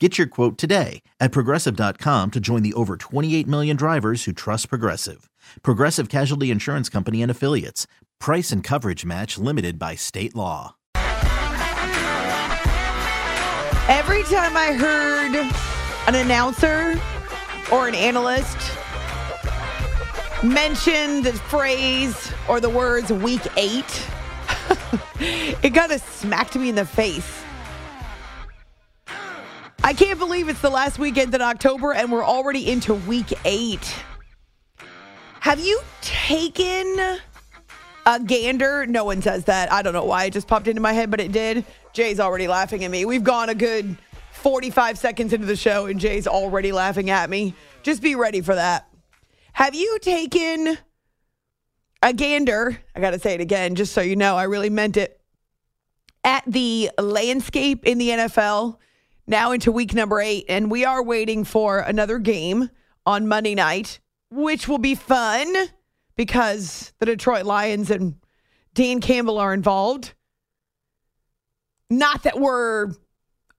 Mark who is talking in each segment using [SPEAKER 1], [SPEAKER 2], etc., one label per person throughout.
[SPEAKER 1] Get your quote today at progressive.com to join the over 28 million drivers who trust Progressive. Progressive Casualty Insurance Company and Affiliates. Price and coverage match limited by state law.
[SPEAKER 2] Every time I heard an announcer or an analyst mention the phrase or the words week eight, it kind of smacked me in the face. I can't believe it's the last weekend in October and we're already into week eight. Have you taken a gander? No one says that. I don't know why it just popped into my head, but it did. Jay's already laughing at me. We've gone a good 45 seconds into the show and Jay's already laughing at me. Just be ready for that. Have you taken a gander? I got to say it again, just so you know, I really meant it. At the landscape in the NFL now into week number eight, and we are waiting for another game on Monday night, which will be fun because the Detroit Lions and Dan Campbell are involved. Not that we're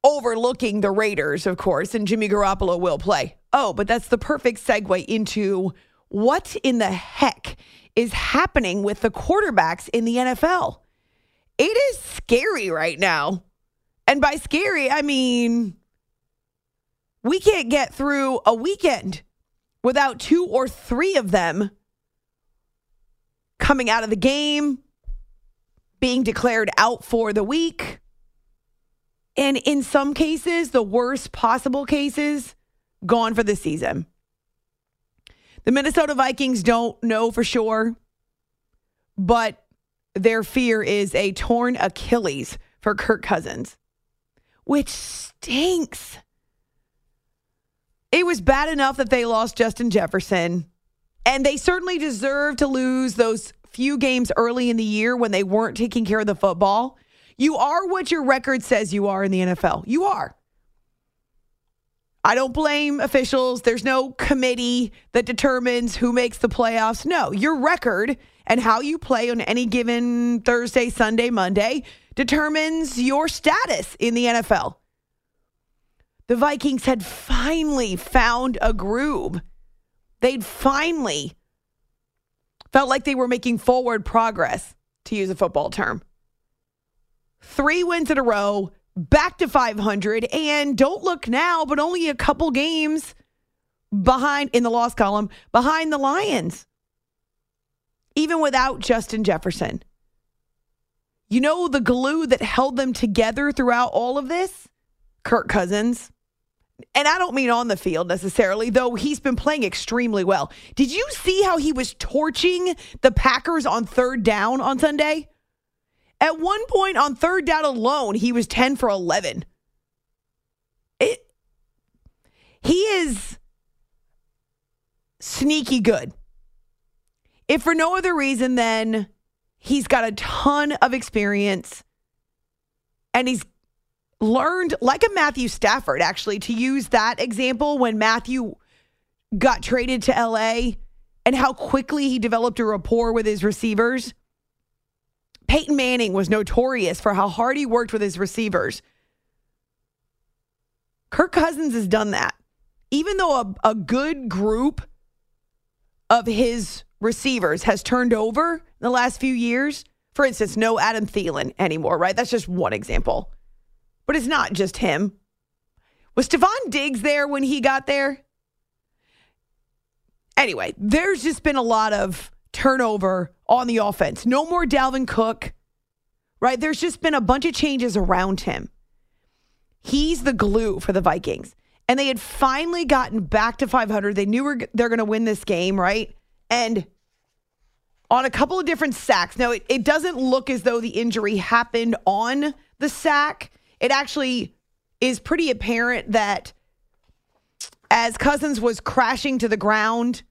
[SPEAKER 2] overlooking the Raiders, of course, and Jimmy Garoppolo will play. Oh, but that's the perfect segue into what in the heck is happening with the quarterbacks in the NFL. It is scary right now. And by scary, I mean we can't get through a weekend without two or three of them coming out of the game, being declared out for the week. And in some cases, the worst possible cases, gone for the season. The Minnesota Vikings don't know for sure, but their fear is a torn Achilles for Kirk Cousins which stinks. It was bad enough that they lost Justin Jefferson, and they certainly deserve to lose those few games early in the year when they weren't taking care of the football. You are what your record says you are in the NFL. You are. I don't blame officials. There's no committee that determines who makes the playoffs. No, your record and how you play on any given Thursday, Sunday, Monday determines your status in the NFL. The Vikings had finally found a groove. They'd finally felt like they were making forward progress, to use a football term. Three wins in a row, back to 500, and don't look now, but only a couple games behind in the loss column behind the Lions, even without Justin Jefferson. You know the glue that held them together throughout all of this? Kirk Cousins. And I don't mean on the field necessarily, though he's been playing extremely well. Did you see how he was torching the Packers on third down on Sunday? At one point on third down alone, he was 10 for 11. It, he is sneaky good. If for no other reason than He's got a ton of experience and he's learned, like a Matthew Stafford, actually, to use that example when Matthew got traded to LA and how quickly he developed a rapport with his receivers. Peyton Manning was notorious for how hard he worked with his receivers. Kirk Cousins has done that. Even though a, a good group of his receivers has turned over the last few years. For instance, no Adam Thielen anymore, right? That's just one example. But it's not just him. Was Stefon Diggs there when he got there? Anyway, there's just been a lot of turnover on the offense. No more Dalvin Cook, right? There's just been a bunch of changes around him. He's the glue for the Vikings. And they had finally gotten back to 500. They knew they're going to win this game, right? And on a couple of different sacks. Now, it, it doesn't look as though the injury happened on the sack. It actually is pretty apparent that as Cousins was crashing to the ground,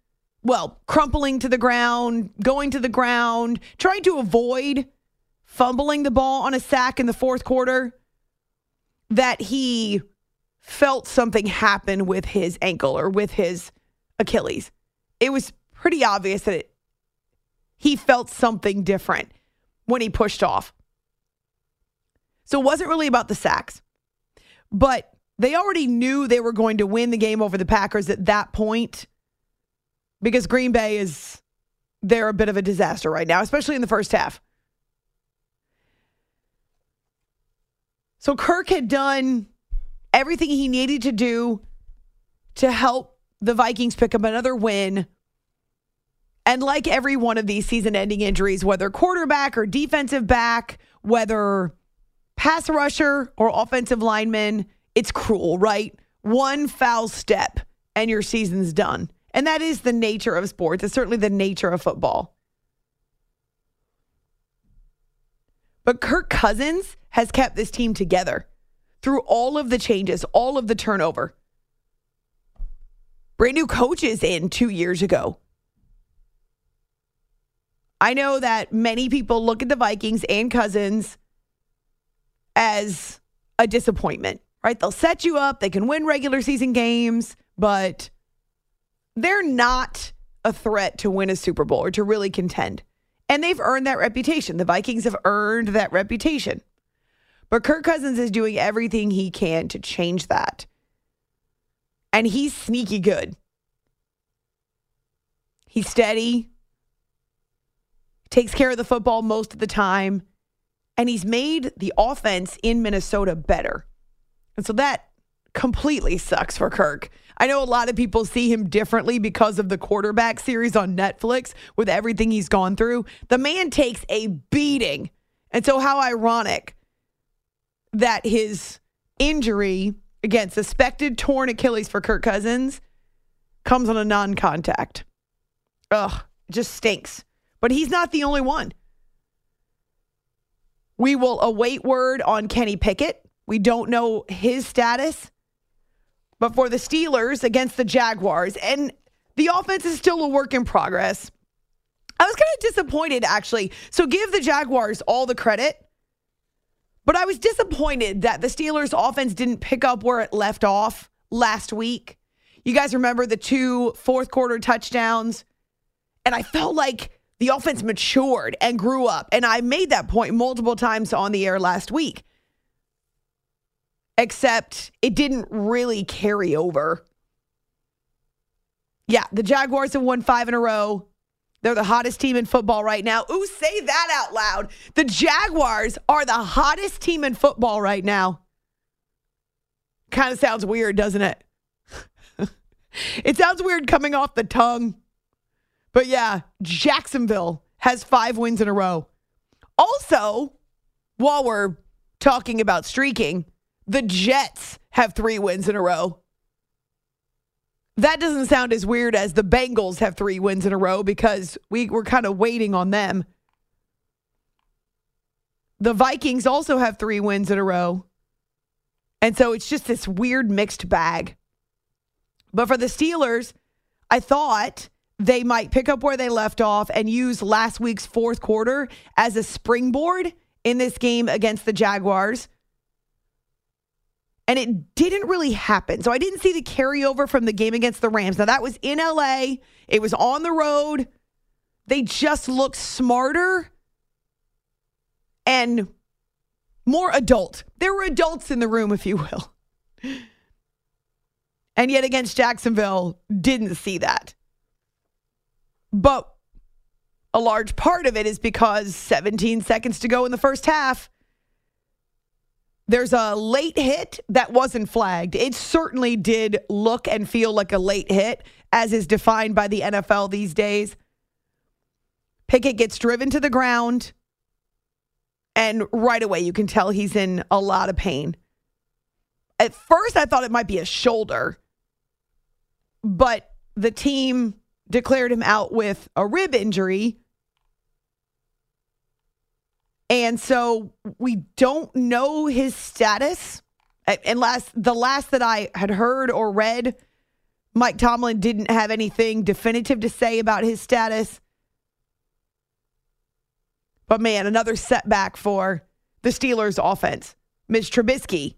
[SPEAKER 2] well, crumpling to the ground, going to the ground, trying to avoid fumbling the ball on a sack in the fourth quarter, that he felt something happen with his ankle or with his Achilles. It was pretty obvious that it, he felt something different when he pushed off. So it wasn't really about the sacks, but they already knew they were going to win the game over the Packers at that point because Green Bay is they're a bit of a disaster right now, especially in the first half. So Kirk had done everything he needed to do to help the Vikings pick up another win. And like every one of these season ending injuries, whether quarterback or defensive back, whether pass rusher or offensive lineman, it's cruel, right? One foul step and your season's done. And that is the nature of sports. It's certainly the nature of football. But Kirk Cousins has kept this team together through all of the changes, all of the turnover. Brand new coaches in two years ago. I know that many people look at the Vikings and Cousins as a disappointment, right? They'll set you up, they can win regular season games, but they're not a threat to win a Super Bowl or to really contend. And they've earned that reputation. The Vikings have earned that reputation. But Kirk Cousins is doing everything he can to change that. And he's sneaky good. He's steady, takes care of the football most of the time, and he's made the offense in Minnesota better. And so that completely sucks for Kirk. I know a lot of people see him differently because of the quarterback series on Netflix with everything he's gone through. The man takes a beating. And so, how ironic that his injury, again, suspected torn Achilles for Kirk Cousins, comes on a non contact. Ugh, just stinks. But he's not the only one. We will await word on Kenny Pickett. We don't know his status. But for the Steelers against the Jaguars, and the offense is still a work in progress. I was kind of disappointed, actually. So give the Jaguars all the credit. But I was disappointed that the Steelers' offense didn't pick up where it left off last week. You guys remember the two fourth quarter touchdowns? And I felt like the offense matured and grew up. And I made that point multiple times on the air last week except it didn't really carry over. Yeah, the Jaguars have won five in a row. They're the hottest team in football right now. Ooh, say that out loud. The Jaguars are the hottest team in football right now. Kind of sounds weird, doesn't it? it sounds weird coming off the tongue. But yeah, Jacksonville has five wins in a row. Also, while we're talking about streaking, the Jets have three wins in a row. That doesn't sound as weird as the Bengals have three wins in a row because we were kind of waiting on them. The Vikings also have three wins in a row. And so it's just this weird mixed bag. But for the Steelers, I thought they might pick up where they left off and use last week's fourth quarter as a springboard in this game against the Jaguars and it didn't really happen. So I didn't see the carryover from the game against the Rams. Now that was in LA, it was on the road. They just looked smarter and more adult. There were adults in the room, if you will. And yet against Jacksonville, didn't see that. But a large part of it is because 17 seconds to go in the first half, There's a late hit that wasn't flagged. It certainly did look and feel like a late hit, as is defined by the NFL these days. Pickett gets driven to the ground, and right away you can tell he's in a lot of pain. At first, I thought it might be a shoulder, but the team declared him out with a rib injury. And so we don't know his status. And last the last that I had heard or read, Mike Tomlin didn't have anything definitive to say about his status. But man, another setback for the Steelers offense. Mitch Trubisky.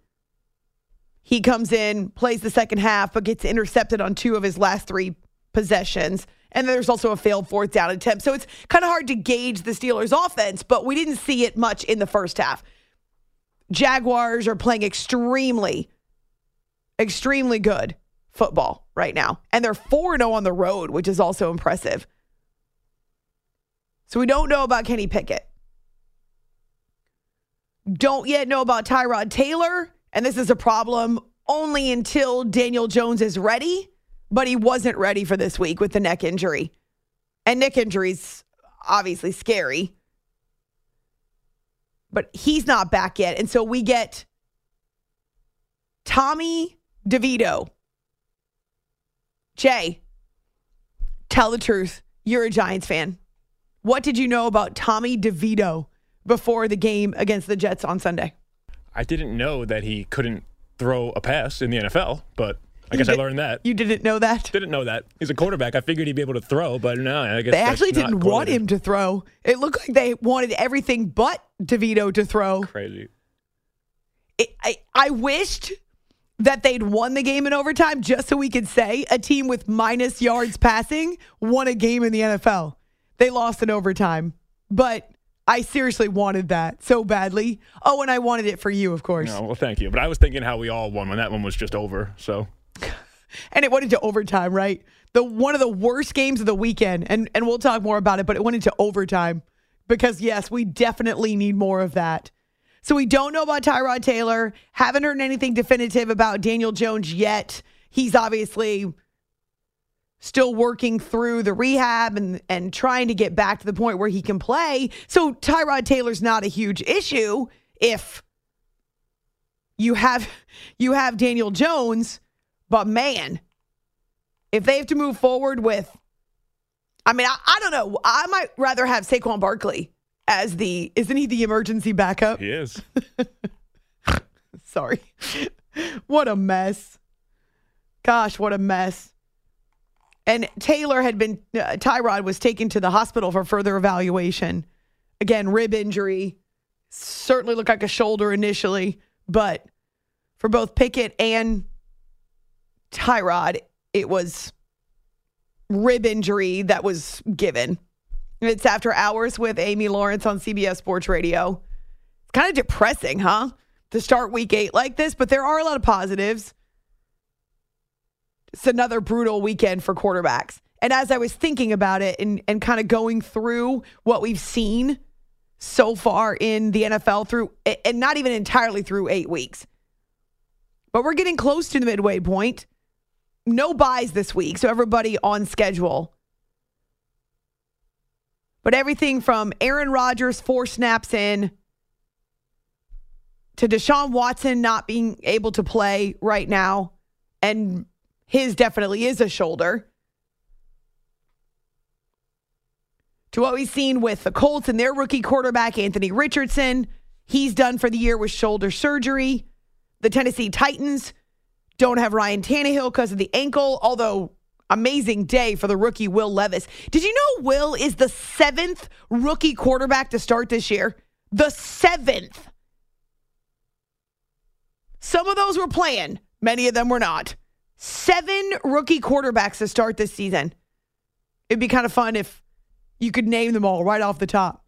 [SPEAKER 2] He comes in, plays the second half, but gets intercepted on two of his last three possessions. And there's also a failed fourth down attempt. So it's kind of hard to gauge the Steelers' offense, but we didn't see it much in the first half. Jaguars are playing extremely, extremely good football right now. And they're 4 0 on the road, which is also impressive. So we don't know about Kenny Pickett. Don't yet know about Tyrod Taylor. And this is a problem only until Daniel Jones is ready but he wasn't ready for this week with the neck injury. And neck injuries obviously scary. But he's not back yet. And so we get Tommy DeVito. Jay, tell the truth. You're a Giants fan. What did you know about Tommy DeVito before the game against the Jets on Sunday?
[SPEAKER 3] I didn't know that he couldn't throw a pass in the NFL, but I guess
[SPEAKER 2] did,
[SPEAKER 3] I learned that.
[SPEAKER 2] You didn't know that?
[SPEAKER 3] Didn't know that. He's a quarterback. I figured he'd be able to throw, but no, I guess
[SPEAKER 2] they actually didn't want him to throw. It looked like they wanted everything but DeVito to throw.
[SPEAKER 3] Crazy.
[SPEAKER 2] It, I I wished that they'd won the game in overtime just so we could say a team with minus yards passing won a game in the NFL. They lost in overtime, but I seriously wanted that so badly. Oh, and I wanted it for you, of course.
[SPEAKER 3] No, well, thank you. But I was thinking how we all won when that one was just over. So
[SPEAKER 2] and it went into overtime, right? The one of the worst games of the weekend, and and we'll talk more about it, but it went into overtime because yes, we definitely need more of that. So we don't know about Tyrod Taylor. Haven't heard anything definitive about Daniel Jones yet. He's obviously still working through the rehab and and trying to get back to the point where he can play. So Tyrod Taylor's not a huge issue if you have you have Daniel Jones but man, if they have to move forward with, I mean, I, I don't know. I might rather have Saquon Barkley as the, isn't he the emergency backup?
[SPEAKER 3] He is.
[SPEAKER 2] Sorry. what a mess. Gosh, what a mess. And Taylor had been, uh, Tyrod was taken to the hospital for further evaluation. Again, rib injury. Certainly looked like a shoulder initially, but for both Pickett and Tyrod, it was rib injury that was given. It's after hours with Amy Lawrence on CBS Sports Radio. It's kind of depressing, huh? To start week eight like this, but there are a lot of positives. It's another brutal weekend for quarterbacks. And as I was thinking about it and, and kind of going through what we've seen so far in the NFL through, and not even entirely through eight weeks, but we're getting close to the midway point no byes this week, so everybody on schedule. But everything from Aaron Rodgers four snaps in to Deshaun Watson not being able to play right now, and his definitely is a shoulder. To what we've seen with the Colts and their rookie quarterback, Anthony Richardson. He's done for the year with shoulder surgery. The Tennessee Titans don't have Ryan Tannehill because of the ankle, although amazing day for the rookie Will Levis. Did you know Will is the seventh rookie quarterback to start this year? The seventh. Some of those were playing, many of them were not. Seven rookie quarterbacks to start this season. It'd be kind of fun if you could name them all right off the top.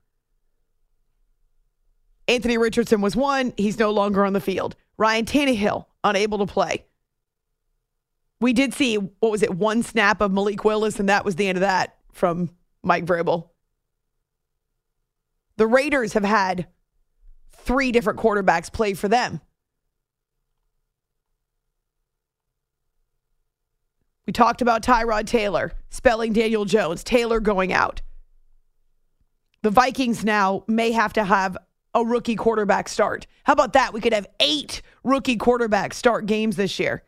[SPEAKER 2] Anthony Richardson was one. He's no longer on the field. Ryan Tannehill, unable to play. We did see what was it? One snap of Malik Willis, and that was the end of that from Mike Vrabel. The Raiders have had three different quarterbacks play for them. We talked about Tyrod Taylor spelling Daniel Jones, Taylor going out. The Vikings now may have to have a rookie quarterback start. How about that? We could have eight rookie quarterback start games this year.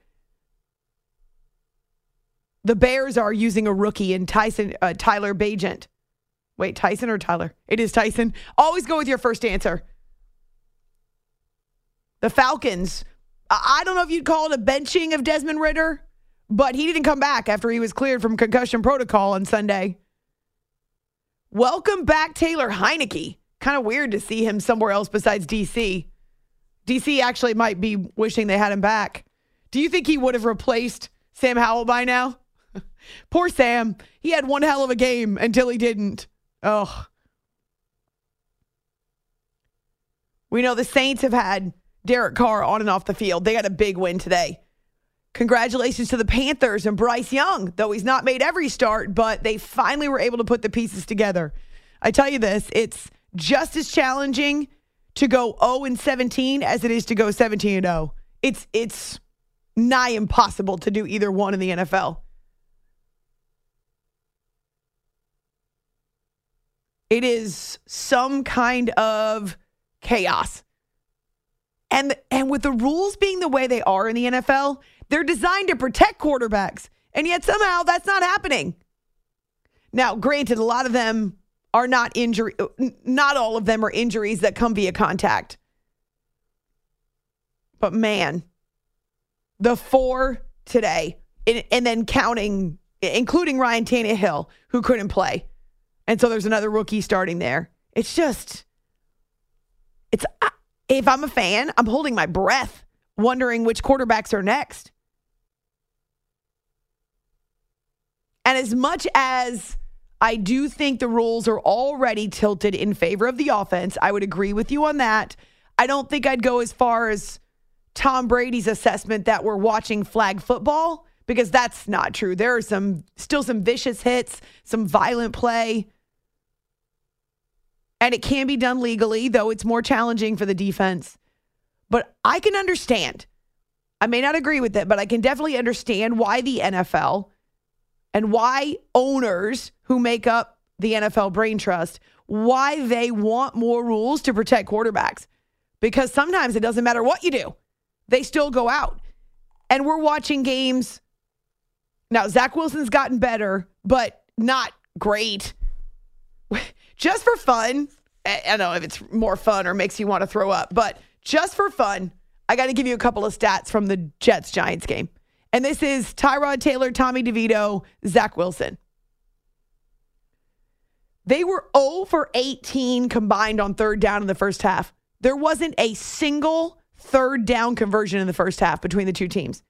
[SPEAKER 2] The Bears are using a rookie in Tyson uh, Tyler Bagent. Wait, Tyson or Tyler? It is Tyson. Always go with your first answer. The Falcons. I don't know if you'd call it a benching of Desmond Ridder, but he didn't come back after he was cleared from concussion protocol on Sunday. Welcome back, Taylor Heinicke. Kind of weird to see him somewhere else besides DC. DC actually might be wishing they had him back. Do you think he would have replaced Sam Howell by now? Poor Sam. He had one hell of a game until he didn't. Oh. We know the Saints have had Derek Carr on and off the field. They got a big win today. Congratulations to the Panthers and Bryce Young, though he's not made every start, but they finally were able to put the pieces together. I tell you this, it's just as challenging to go 0 and 17 as it is to go 17 and 0. It's it's nigh impossible to do either one in the NFL. It is some kind of chaos. And and with the rules being the way they are in the NFL, they're designed to protect quarterbacks. And yet somehow that's not happening. Now, granted, a lot of them are not injury not all of them are injuries that come via contact. But man, the four today, and then counting, including Ryan Tannehill, who couldn't play. And so there's another rookie starting there. It's just, it's, if I'm a fan, I'm holding my breath, wondering which quarterbacks are next. And as much as I do think the rules are already tilted in favor of the offense, I would agree with you on that. I don't think I'd go as far as Tom Brady's assessment that we're watching flag football because that's not true. There are some still some vicious hits, some violent play. And it can be done legally, though it's more challenging for the defense. But I can understand. I may not agree with it, but I can definitely understand why the NFL and why owners who make up the NFL Brain Trust, why they want more rules to protect quarterbacks. Because sometimes it doesn't matter what you do, they still go out. And we're watching games. Now, Zach Wilson's gotten better, but not great. just for fun, I don't know if it's more fun or makes you want to throw up, but just for fun, I got to give you a couple of stats from the Jets Giants game. And this is Tyrod Taylor, Tommy DeVito, Zach Wilson. They were 0 for 18 combined on third down in the first half. There wasn't a single third down conversion in the first half between the two teams.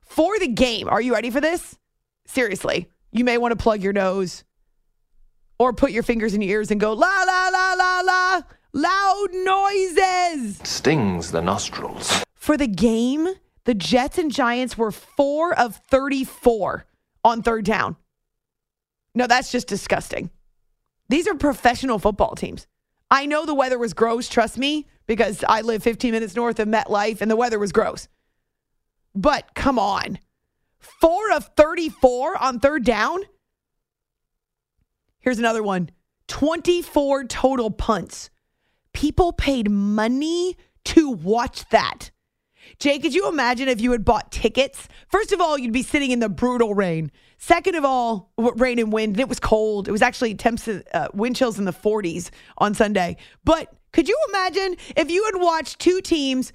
[SPEAKER 2] For the game, are you ready for this? Seriously, you may want to plug your nose or put your fingers in your ears and go la la la la la loud noises.
[SPEAKER 4] Stings the nostrils.
[SPEAKER 2] For the game, the Jets and Giants were 4 of 34 on third down. No, that's just disgusting. These are professional football teams. I know the weather was gross, trust me, because I live 15 minutes north of MetLife and the weather was gross. But come on. 4 of 34 on third down? Here's another one 24 total punts. People paid money to watch that. Jay, could you imagine if you had bought tickets? First of all, you'd be sitting in the brutal rain. Second of all, rain and wind. And It was cold. It was actually temps, uh, wind chills in the 40s on Sunday. But could you imagine if you had watched two teams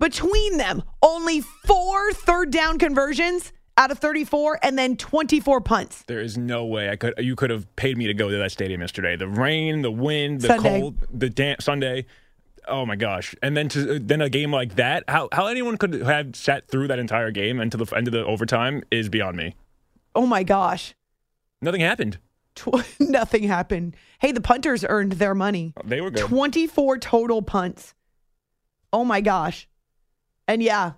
[SPEAKER 2] between them only four third down conversions? Out of 34 and then 24 punts.
[SPEAKER 3] There is no way I could you could have paid me to go to that stadium yesterday. The rain, the wind, the
[SPEAKER 2] Sunday.
[SPEAKER 3] cold, the damp Sunday. Oh my gosh! And then to then a game like that, how how anyone could have sat through that entire game until the end of the overtime is beyond me.
[SPEAKER 2] Oh my gosh!
[SPEAKER 3] Nothing happened.
[SPEAKER 2] Tw- nothing happened. Hey, the punters earned their money.
[SPEAKER 3] Oh, they were good.
[SPEAKER 2] 24 total punts. Oh my gosh! And yeah,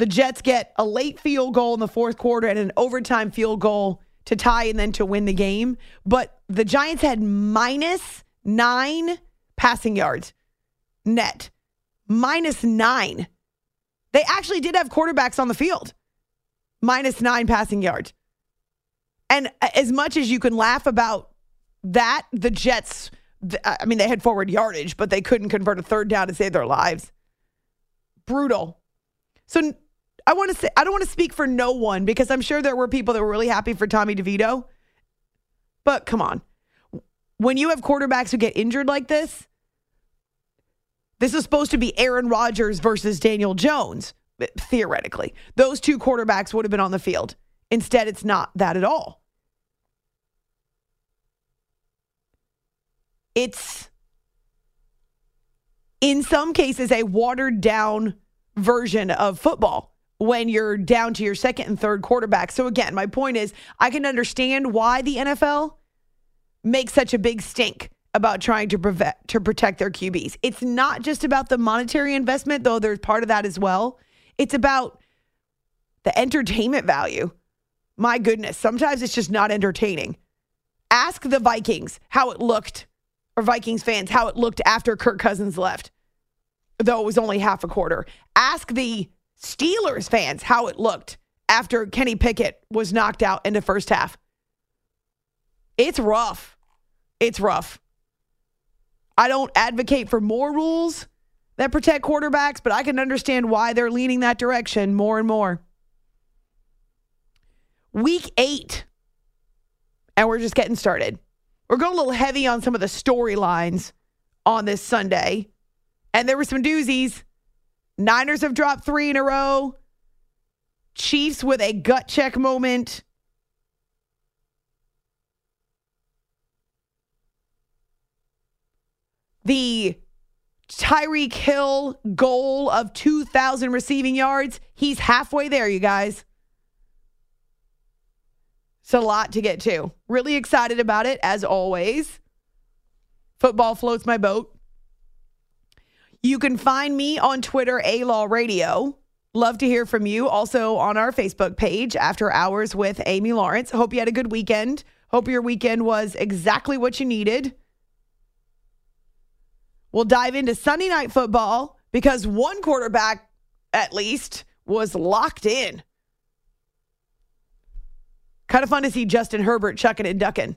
[SPEAKER 2] the Jets get a late field goal in the fourth quarter and an overtime field goal to tie and then to win the game. But the Giants had minus nine passing yards net, minus nine. They actually did have quarterbacks on the field. minus nine passing yards. And as much as you can laugh about that, the Jets, I mean, they had forward yardage, but they couldn't convert a third down to save their lives. Brutal. So I want to say, I don't want to speak for no one because I'm sure there were people that were really happy for Tommy DeVito. But come on. When you have quarterbacks who get injured like this, this is supposed to be Aaron Rodgers versus Daniel Jones, theoretically. Those two quarterbacks would have been on the field. Instead, it's not that at all. It's, in some cases, a watered down version of football when you're down to your second and third quarterback. So, again, my point is I can understand why the NFL makes such a big stink about trying to prevent to protect their QBs. It's not just about the monetary investment, though there's part of that as well. It's about the entertainment value. My goodness, sometimes it's just not entertaining. Ask the Vikings how it looked, or Vikings fans how it looked after Kirk Cousins left, though it was only half a quarter. Ask the Steelers fans how it looked after Kenny Pickett was knocked out in the first half. It's rough. It's rough. I don't advocate for more rules that protect quarterbacks, but I can understand why they're leaning that direction more and more. Week eight, and we're just getting started. We're going a little heavy on some of the storylines on this Sunday, and there were some doozies. Niners have dropped three in a row. Chiefs with a gut check moment. the Tyreek Hill goal of 2,000 receiving yards. He's halfway there, you guys. It's a lot to get to. Really excited about it, as always. Football floats my boat. You can find me on Twitter, A Law Radio. Love to hear from you. Also on our Facebook page, After Hours with Amy Lawrence. Hope you had a good weekend. Hope your weekend was exactly what you needed. We'll dive into Sunday night football because one quarterback, at least, was locked in. Kind of fun to see Justin Herbert chucking and ducking.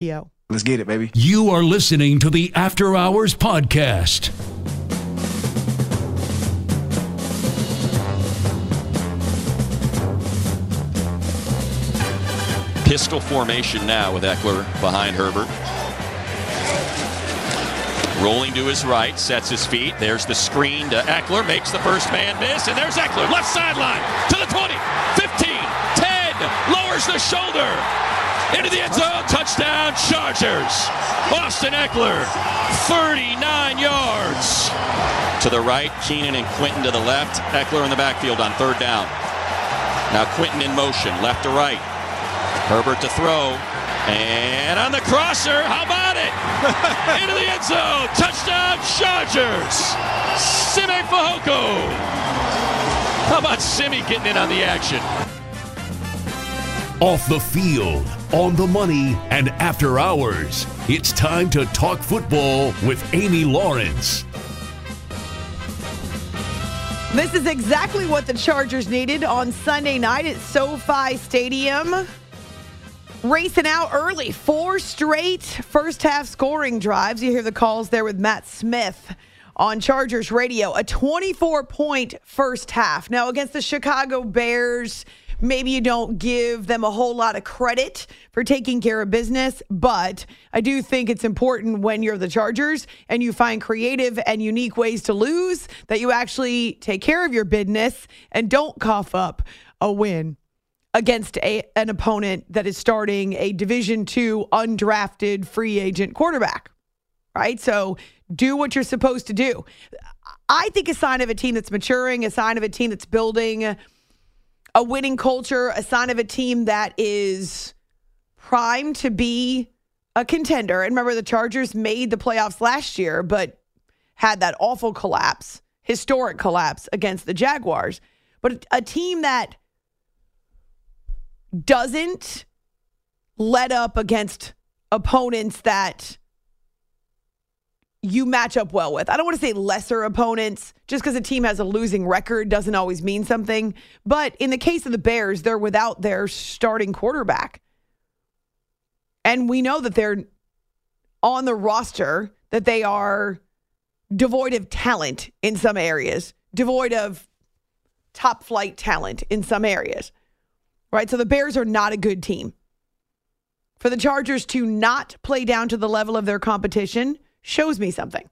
[SPEAKER 2] Yo.
[SPEAKER 5] Let's get it, baby.
[SPEAKER 6] You are listening to the After Hours Podcast.
[SPEAKER 7] Pistol formation now with Ekeler behind Herbert. Rolling to his right, sets his feet. There's the screen to Ekeler, makes the first man miss, and there's Ekeler, left sideline to the 20, 15, 10, lowers the shoulder, into the end zone, touchdown Chargers. Austin Ekeler, 39 yards. To the right, Keenan and Quentin to the left. Ekeler in the backfield on third down. Now Quentin in motion, left to right. Herbert to throw. And on the crosser, how about it? Into the end zone, touchdown Chargers. Simi Fehoko. How about Simi getting in on the action?
[SPEAKER 6] Off the field, on the money, and after hours. It's time to talk football with Amy Lawrence.
[SPEAKER 2] This is exactly what the Chargers needed on Sunday night at SoFi Stadium. Racing out early, four straight first half scoring drives. You hear the calls there with Matt Smith on Chargers radio. A 24 point first half. Now, against the Chicago Bears, maybe you don't give them a whole lot of credit for taking care of business, but I do think it's important when you're the Chargers and you find creative and unique ways to lose that you actually take care of your business and don't cough up a win against a, an opponent that is starting a Division two undrafted free agent quarterback. Right? So do what you're supposed to do. I think a sign of a team that's maturing, a sign of a team that's building a winning culture, a sign of a team that is primed to be a contender. And remember, the Chargers made the playoffs last year, but had that awful collapse, historic collapse against the Jaguars. But a team that doesn't let up against opponents that you match up well with. I don't want to say lesser opponents. Just because a team has a losing record doesn't always mean something. But in the case of the Bears, they're without their starting quarterback. And we know that they're on the roster, that they are devoid of talent in some areas, devoid of top flight talent in some areas right? So the Bears are not a good team. For the Chargers to not play down to the level of their competition shows me something.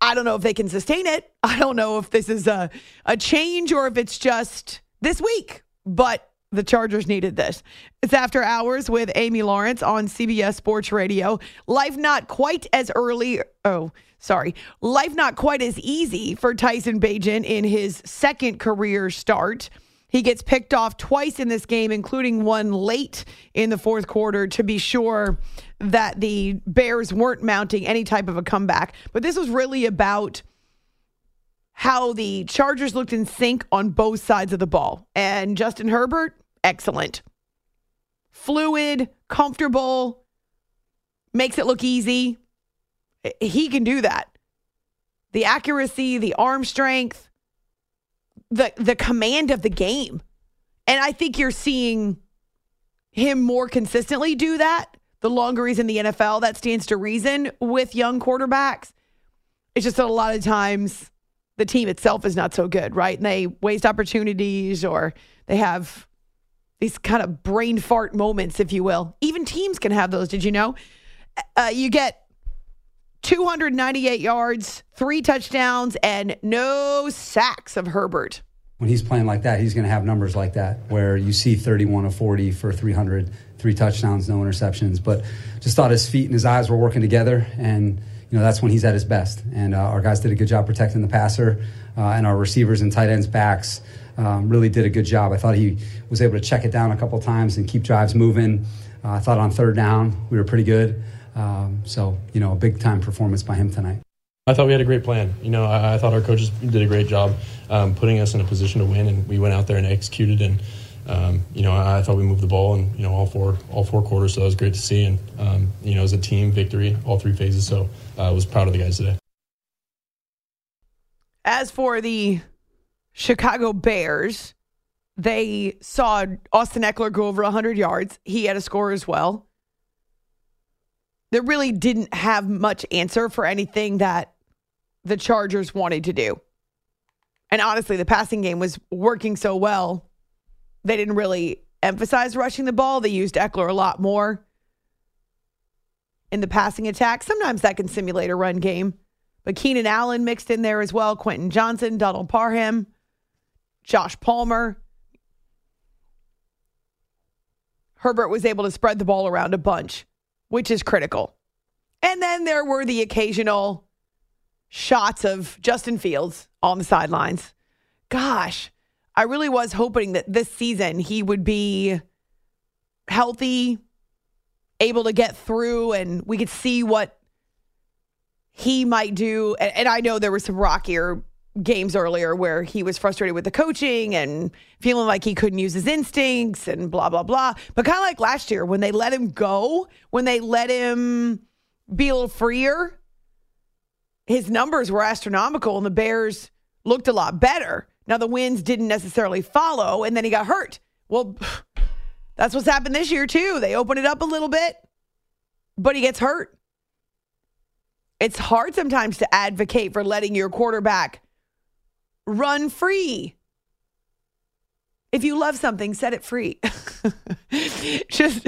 [SPEAKER 2] I don't know if they can sustain it. I don't know if this is a, a change or if it's just this week, but the Chargers needed this. It's after hours with Amy Lawrence on CBS Sports Radio. Life not quite as early. Oh, sorry. Life not quite as easy for Tyson Bagent in his second career start. He gets picked off twice in this game, including one late in the fourth quarter to be sure that the Bears weren't mounting any type of a comeback. But this was really about how the Chargers looked in sync on both sides of the ball. And Justin Herbert, excellent. Fluid, comfortable, makes it look easy. He can do that. The accuracy, the arm strength, the the command of the game. And I think you're seeing him more consistently do that. The longer he's in the NFL, that stands to reason with young quarterbacks. It's just that a lot of times the team itself is not so good, right? And they waste opportunities or they have these kind of brain fart moments, if you will. Even teams can have those. Did you know? Uh, you get 298 yards, three touchdowns, and no sacks of Herbert.
[SPEAKER 5] When he's playing like that, he's going to have numbers like that, where you see 31 of 40 for 300, three touchdowns, no interceptions. But just thought his feet and his eyes were working together, and you know that's when he's at his best. And uh, our guys did a good job protecting the passer, uh, and our receivers and tight ends backs um, really did a good job. I thought he was able to check it down a couple times and keep drives moving. Uh, I thought on third down we were pretty good. Um, so, you know, a big time performance by him tonight.
[SPEAKER 8] I thought we had a great plan. You know, I, I thought our coaches did a great job um, putting us in a position to win, and we went out there and executed. And um, you know, I, thought we moved the ball, and you know, all four all four quarters. So that was great to see. And um, you know, as a team, victory all three phases. So uh, I was proud of the guys today.
[SPEAKER 2] As for the Chicago Bears, they saw Austin Ekeler go over 100 yards. He had a score as well They really didn't have much answer for anything that the Chargers wanted to do. And honestly, the passing game was working so well, they didn't really emphasize rushing the ball. They used Ekeler a lot more in the passing attack. Sometimes that can simulate a run game. But Keenan Allen mixed in there as well, Quentin Johnston, Donald Parham, Josh Palmer. Herbert was able to spread the ball around a bunch which is critical. And then there were the occasional shots of Justin Fields on the sidelines. Gosh, I really was hoping that this season he would be healthy, able to get through, and we could see what he might do. And, and I know there were some rockier games earlier where he was frustrated with the coaching and feeling like he couldn't use his instincts and blah, blah, blah. But kind of like last year when they let him go, when they let him be a little freer, his numbers were astronomical and the Bears looked a lot better. Now, the wins didn't necessarily follow, and then he got hurt. Well, That's what's happened this year, too. They open it up a little bit, but he gets hurt. It's hard sometimes to advocate for letting your quarterback run free. If you love something, set it free. Just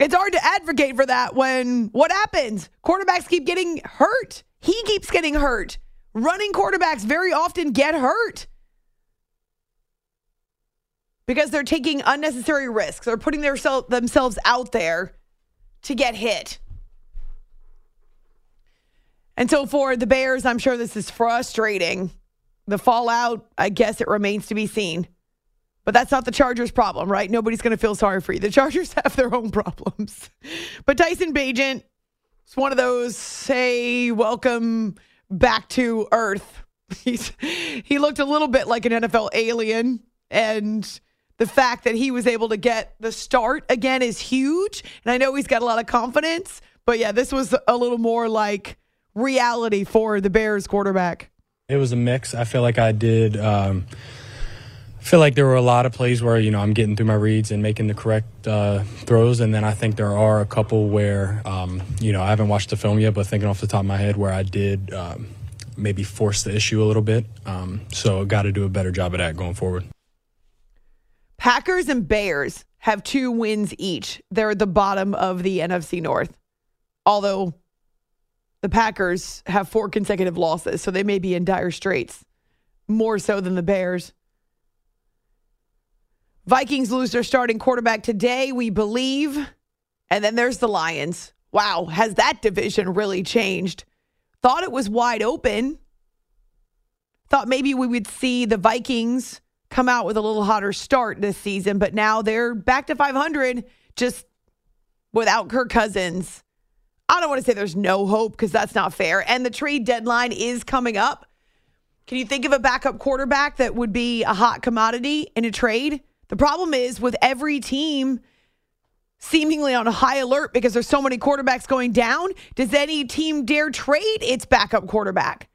[SPEAKER 2] it's hard to advocate for that when what happens? Quarterbacks keep getting hurt. He keeps getting hurt. Running quarterbacks very often get hurt because they're taking unnecessary risks. They're putting their themselves out there to get hit. And so for the Bears, I'm sure this is frustrating. The fallout, I guess it remains to be seen. But that's not the Chargers' problem, right? Nobody's going to feel sorry for you. The Chargers have their own problems. But Tyson Bagent is one of those, say, welcome back to earth. He's, he looked a little bit like an NFL alien. And the fact that he was able to get the start again is huge. And I know he's got a lot of confidence. But yeah, this was a little more like reality for the Bears quarterback.
[SPEAKER 8] It was a mix. I feel like I did. Um, feel like there were a lot of plays where you know I'm getting through my reads and making the correct uh, throws, and then I think there are a couple where um, you know I haven't watched the film yet, but thinking off the top of my head where I did um, maybe force the issue a little bit. Um, so got to do a better job of that going forward.
[SPEAKER 2] Packers and Bears have two wins each. They're at the bottom of the NFC North, although the Packers have four consecutive losses, so they may be in dire straits, more so than the Bears. Vikings lose their starting quarterback today, we believe. And then there's the Lions. Wow, has that division really changed? Thought it was wide open. Thought maybe we would see the Vikings come out with a little hotter start this season, but now they're back to 500 just without Kirk Cousins. I don't want to say there's no hope because that's not fair. And the trade deadline is coming up. Can you think of a backup quarterback that would be a hot commodity in a trade? The problem is with every team seemingly on high alert because there's so many quarterbacks going down, does any team dare trade its backup quarterback?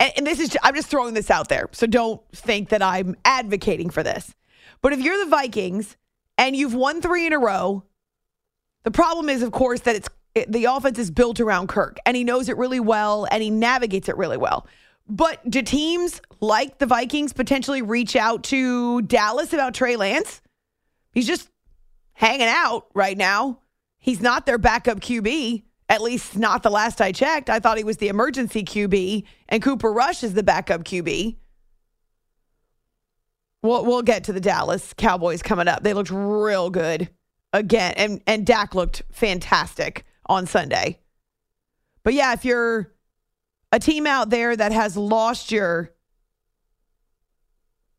[SPEAKER 2] And, and this is, I'm just throwing this out there. So don't think that I'm advocating for this. But if you're the Vikings and you've won three in a row, the problem is, of course, that it's it, the offense is built around Kirk and he knows it really well and he navigates it really well. But do teams like the Vikings potentially reach out to Dallas about Trey Lance? He's just hanging out right now. He's not their backup QB, at least not the last I checked. I thought he was the emergency QB, and Cooper Rush is the backup QB. We'll, we'll get to the Dallas Cowboys coming up. They looked real good again, and, and Dak looked fantastic on Sunday. But yeah, if you're a team out there that has lost your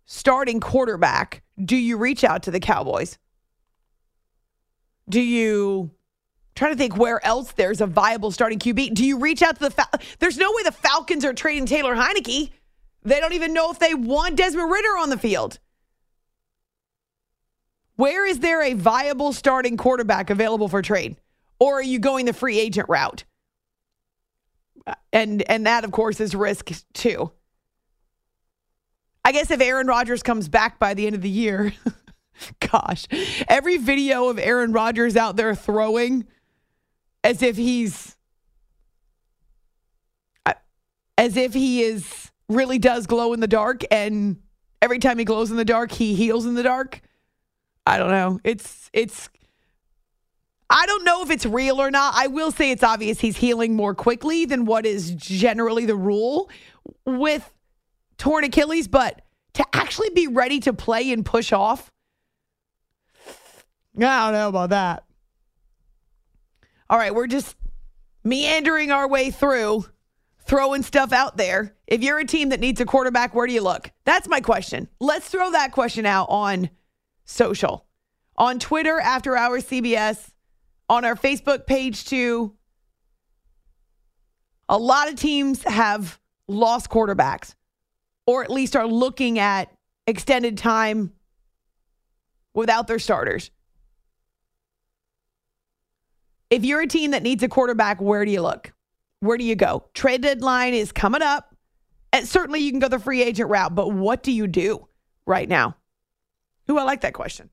[SPEAKER 2] starting quarterback, do you reach out to the Cowboys? Do you try to think where else there's a viable starting QB? Do you reach out to the Fal- There's no way the Falcons are trading Taylor Heinicke. They don't even know if they want Desmond Ridder on the field. Where is there a viable starting quarterback available for trade? Or are you going the free agent route? Uh, and and that of course is risk too. I guess if Aaron Rodgers comes back by the end of the year, gosh, every video of Aaron Rodgers out there throwing as if he's uh, as if he is really does glow in the dark and every time he glows in the dark he heals in the dark. I don't know. It's it's I don't know if it's real or not. I will say it's obvious he's healing more quickly than what is generally the rule with torn Achilles, but to actually be ready to play and push off, I don't know about that. All right, we're just meandering our way through, throwing stuff out there. If you're a team that needs a quarterback, where do you look? That's my question. Let's throw that question out on social. On Twitter, After Hours CBS, on our Facebook page too. A lot of teams have lost quarterbacks or at least are looking at extended time without their starters. If you're a team that needs a quarterback, where do you look? Where do you go? Trade deadline is coming up. And certainly you can go the free agent route, but what do you do right now? Who I like that question.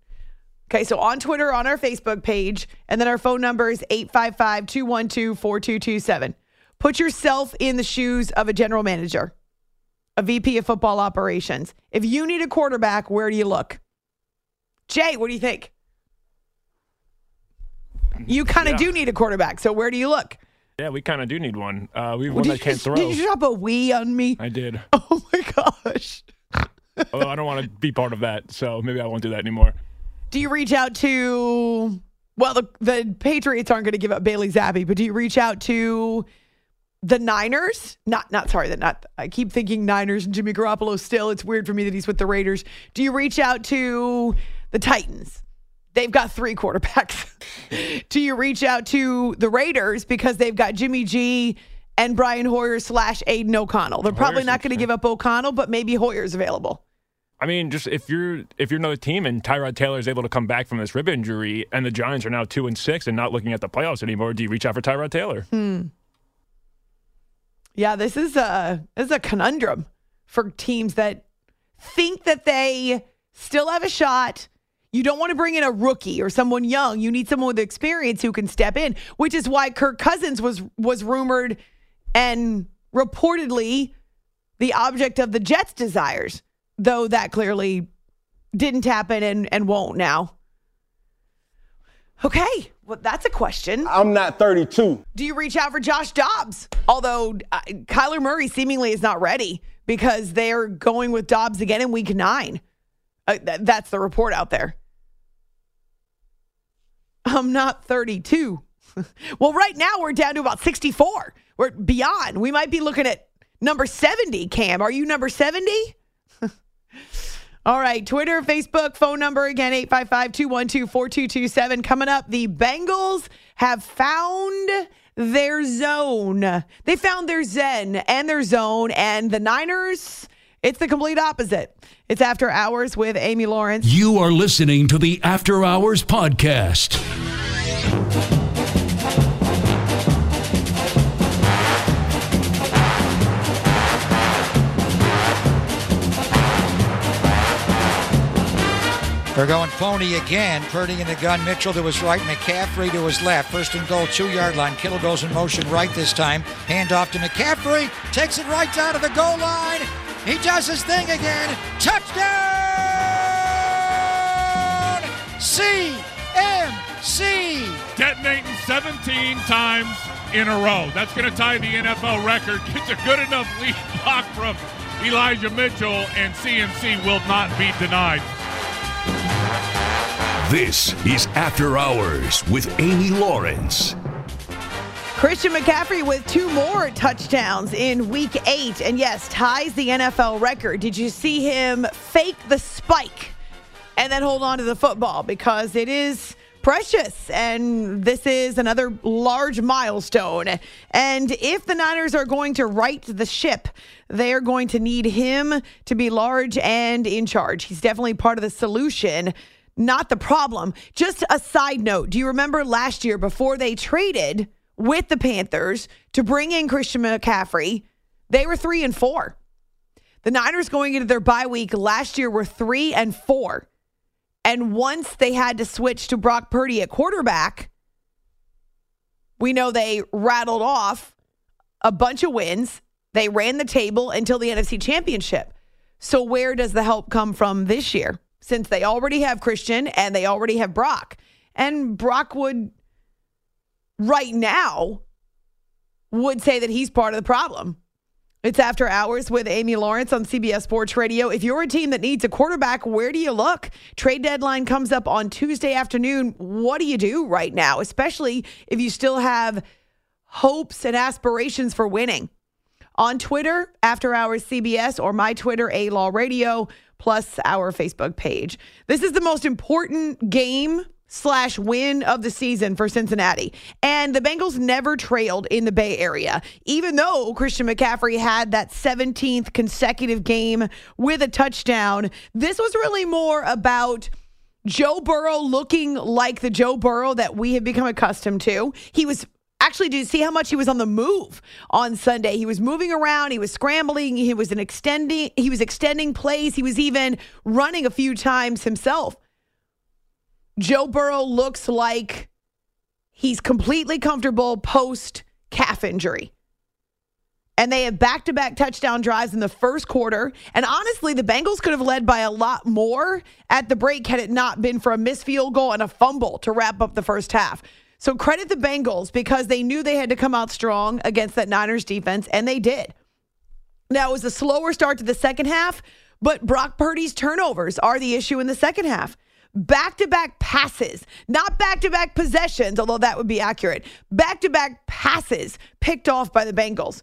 [SPEAKER 2] Okay, so on Twitter, on our Facebook page, and then our phone number is 855 212 4227. Put yourself in the shoes of a general manager, a VP of football operations. If you need a quarterback, where do you look? Jay, what do you think? You kind of
[SPEAKER 3] Yeah.
[SPEAKER 2] do need a quarterback, so where do you look?
[SPEAKER 3] Yeah, we kind of do need one. Uh, we have
[SPEAKER 2] well,
[SPEAKER 3] one that can't throw.
[SPEAKER 2] did you drop a we on me?
[SPEAKER 3] I did.
[SPEAKER 2] Oh my gosh.
[SPEAKER 3] Although I don't want to be part of that, so maybe I won't do that anymore.
[SPEAKER 2] Do you reach out to well the the Patriots aren't going to give up Bailey Zappe, but do you reach out to the Niners? Not not sorry, that not I keep thinking Niners and Jimmy Garoppolo still. It's weird for me that he's with the Raiders. Do you reach out to the Titans? They've got three quarterbacks. do you reach out to the Raiders because they've got Jimmy G and Brian Hoyer slash Aidan O'Connell? They're probably
[SPEAKER 3] Hoyer's
[SPEAKER 2] not going to give up O'Connell, but maybe Hoyer's available.
[SPEAKER 3] I mean, just if you're if you're another team and Tyrod Taylor is able to come back from this rib injury, and the Giants are now two and six and not looking at the playoffs anymore, do you reach out for Tyrod Taylor? Hmm.
[SPEAKER 2] Yeah, this is a this is a conundrum for teams that think that they still have a shot. You don't want to bring in a rookie or someone young. You need someone with experience who can step in, which is why Kirk Cousins was was rumored and reportedly the object of the Jets' desires, though that clearly didn't happen and, and won't now. Okay, well, that's a question.
[SPEAKER 9] I'm not 32.
[SPEAKER 2] Do you reach out for Josh Dobbs? Although uh, Kyler Murray seemingly is not ready because they're going with Dobbs again in week nine. Uh, th- that's the report out there. I'm not 32. well, right now we're down to about 64. We're beyond. We might be looking at number 70, Cam. Are you number 70? All right, Twitter, Facebook, phone number again, 855 212 4227. Coming up, the Bengals have found their zone. They found their zen and their zone, and the Niners, it's the complete opposite. It's after hours with Amy Lawrence.
[SPEAKER 6] You are listening to the After Hours Podcast.
[SPEAKER 10] They're going phony again. Purdy in the gun. Mitchell to his right. McCaffrey to his left. First and goal, two yard line. Kittle goes in motion right this time. Hand off to McCaffrey. Takes it right down to the goal line. He does his thing again. Touchdown! CMC!
[SPEAKER 11] Detonating 17 times in a row. That's going to tie the NFL record. It's a good enough lead block from Elijah Mitchell, and CMC will not be denied.
[SPEAKER 6] This is After Hours with Amy Lawrence.
[SPEAKER 2] Christian McCaffrey with two more touchdowns in week eight, and yes, ties the NFL record. Did you see him fake the spike and then hold on to the football? Because it is precious, and this is another large milestone. And if the Niners are going to right the ship, they are going to need him to be large and in charge. He's definitely part of the solution. Not the problem. Just a side note. Do you remember last year before they traded with the Panthers to bring in Christian McCaffrey? They were three and four. The Niners going into their bye week last year were three and four. And once they had to switch to Brock Purdy at quarterback, we know they rattled off a bunch of wins. They ran the table until the NFC Championship. So, where does the help come from this year? Since they already have Christian and they already have Brock. And Brock would, right now, would say that he's part of the problem. It's after hours with Amy Lawrence on CBS Sports Radio. If you're a team that needs a quarterback, where do you look? Trade deadline comes up on Tuesday afternoon. What do you do right now, especially if you still have hopes and aspirations for winning? On Twitter, After Hours CBS, or my Twitter, A Law Radio, plus our Facebook page. This is the most important game slash win of the season for Cincinnati. And the Bengals never trailed in the Bay Area, even though Christian McCaffrey had that 17th consecutive game with a touchdown. This was really more about Joe Burrow looking like the Joe Burrow that we have become accustomed to. He was Actually, do you see how much he was on the move on Sunday? He was moving around, he was scrambling, he was an extending, he was extending plays, he was even running a few times himself. Joe Burrow looks like he's completely comfortable post calf injury. And they have back to back touchdown drives in the first quarter. And honestly, the Bengals could have led by a lot more at the break had it not been for a missed field goal and a fumble to wrap up the first half. So credit the Bengals because they knew they had to come out strong against that Niners defense, and they did. Now, it was a slower start to the second half, but Brock Purdy's turnovers are the issue in the second half. Back to back passes, not back to back possessions, although that would be accurate. Back to back passes picked off by the Bengals.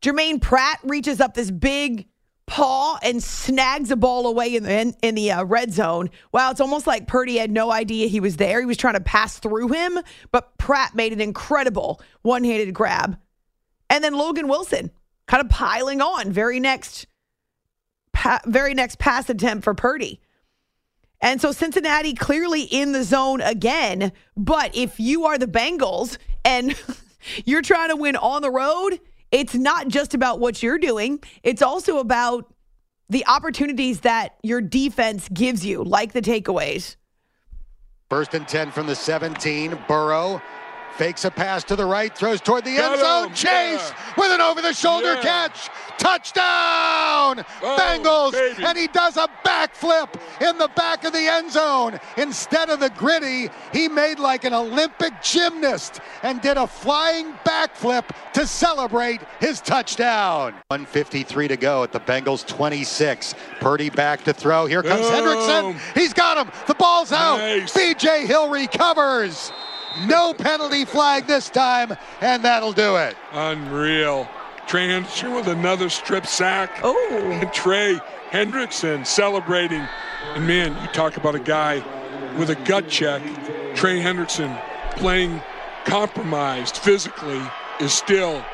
[SPEAKER 2] Jermaine Pratt reaches up this big paw and snags a ball away in the in, in the uh, red zone. Wow, it's almost like Purdy had no idea he was there. He was trying to pass through him, but Pratt made an incredible one-handed grab. And then Logan Wilson kind of piling on very next very next pass attempt for Purdy. And so Cincinnati clearly in the zone again, but if you are the Bengals and you're trying to win on the road, it's not just about what you're doing, it's also about the opportunities that your defense gives you, like the takeaways.
[SPEAKER 9] First and 10 from the 17. Burrow fakes a pass to the right, throws toward the
[SPEAKER 12] Got
[SPEAKER 9] end zone.
[SPEAKER 12] him.
[SPEAKER 9] Chase
[SPEAKER 12] Yeah.
[SPEAKER 9] with an over the shoulder
[SPEAKER 12] Yeah.
[SPEAKER 9] catch. Touchdown!
[SPEAKER 12] Oh,
[SPEAKER 9] Bengals!
[SPEAKER 12] baby.
[SPEAKER 9] And he does a backflip in the back of the end zone. Instead of the gritty, he made like an Olympic gymnast and did a flying backflip to celebrate his touchdown. 153 to go at the Bengals 26. Purdy back to throw. Here comes
[SPEAKER 12] Boom.
[SPEAKER 9] Hendrickson. He's got him. The ball's out.
[SPEAKER 12] Nice.
[SPEAKER 9] BJ Hill recovers. No penalty flag this time, and that'll do it.
[SPEAKER 12] Unreal. Trey Hendrickson with another strip sack.
[SPEAKER 2] Oh.
[SPEAKER 12] And Trey Hendrickson celebrating. And man, you talk about a guy with a gut check. Trey Hendrickson playing compromised physically is still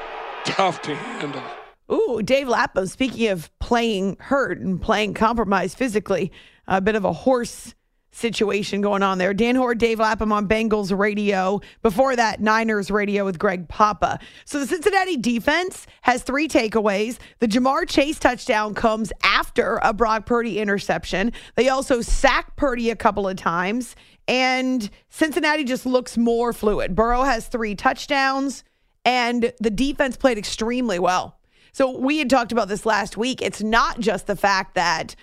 [SPEAKER 12] tough to handle.
[SPEAKER 2] Ooh, Dave Lapham, speaking of playing hurt and playing compromised physically, a bit of a hoarse situation going on there. Dan Hoard, Dave Lapham on Bengals radio. Before that, Niners radio with Greg Papa. So the Cincinnati defense has three takeaways. The Ja'Marr Chase touchdown comes after a Brock Purdy interception. They also sack Purdy a couple of times. And Cincinnati just looks more fluid. Burrow has three touchdowns, and the defense played extremely well. So we had talked about this last week. It's not just the fact that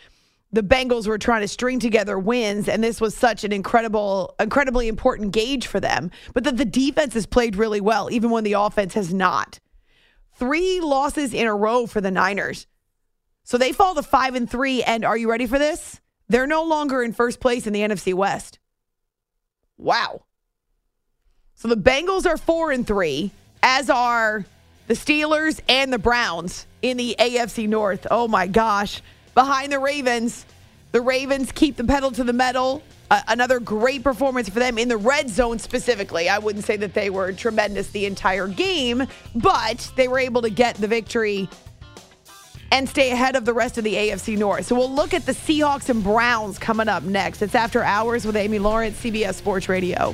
[SPEAKER 2] the Bengals were trying to string together wins, and this was such an incredible, incredibly important gauge for them, but that the defense has played really well, even when the offense has not. Three losses in a row for the Niners. So they fall to five and three, and are you ready for this? They're no longer in first place in the NFC West. Wow. So the Bengals are four and three, as are the Steelers and the Browns in the AFC North. Oh my gosh. Behind the Ravens, the Ravens keep the pedal to the metal. Uh, another great performance for them in the red zone specifically. I wouldn't say that they were tremendous the entire game, but they were able to get the victory and stay ahead of the rest of the AFC North. So we'll look at the Seahawks and Browns coming up next. It's After Hours with Amy Lawrence, CBS Sports Radio.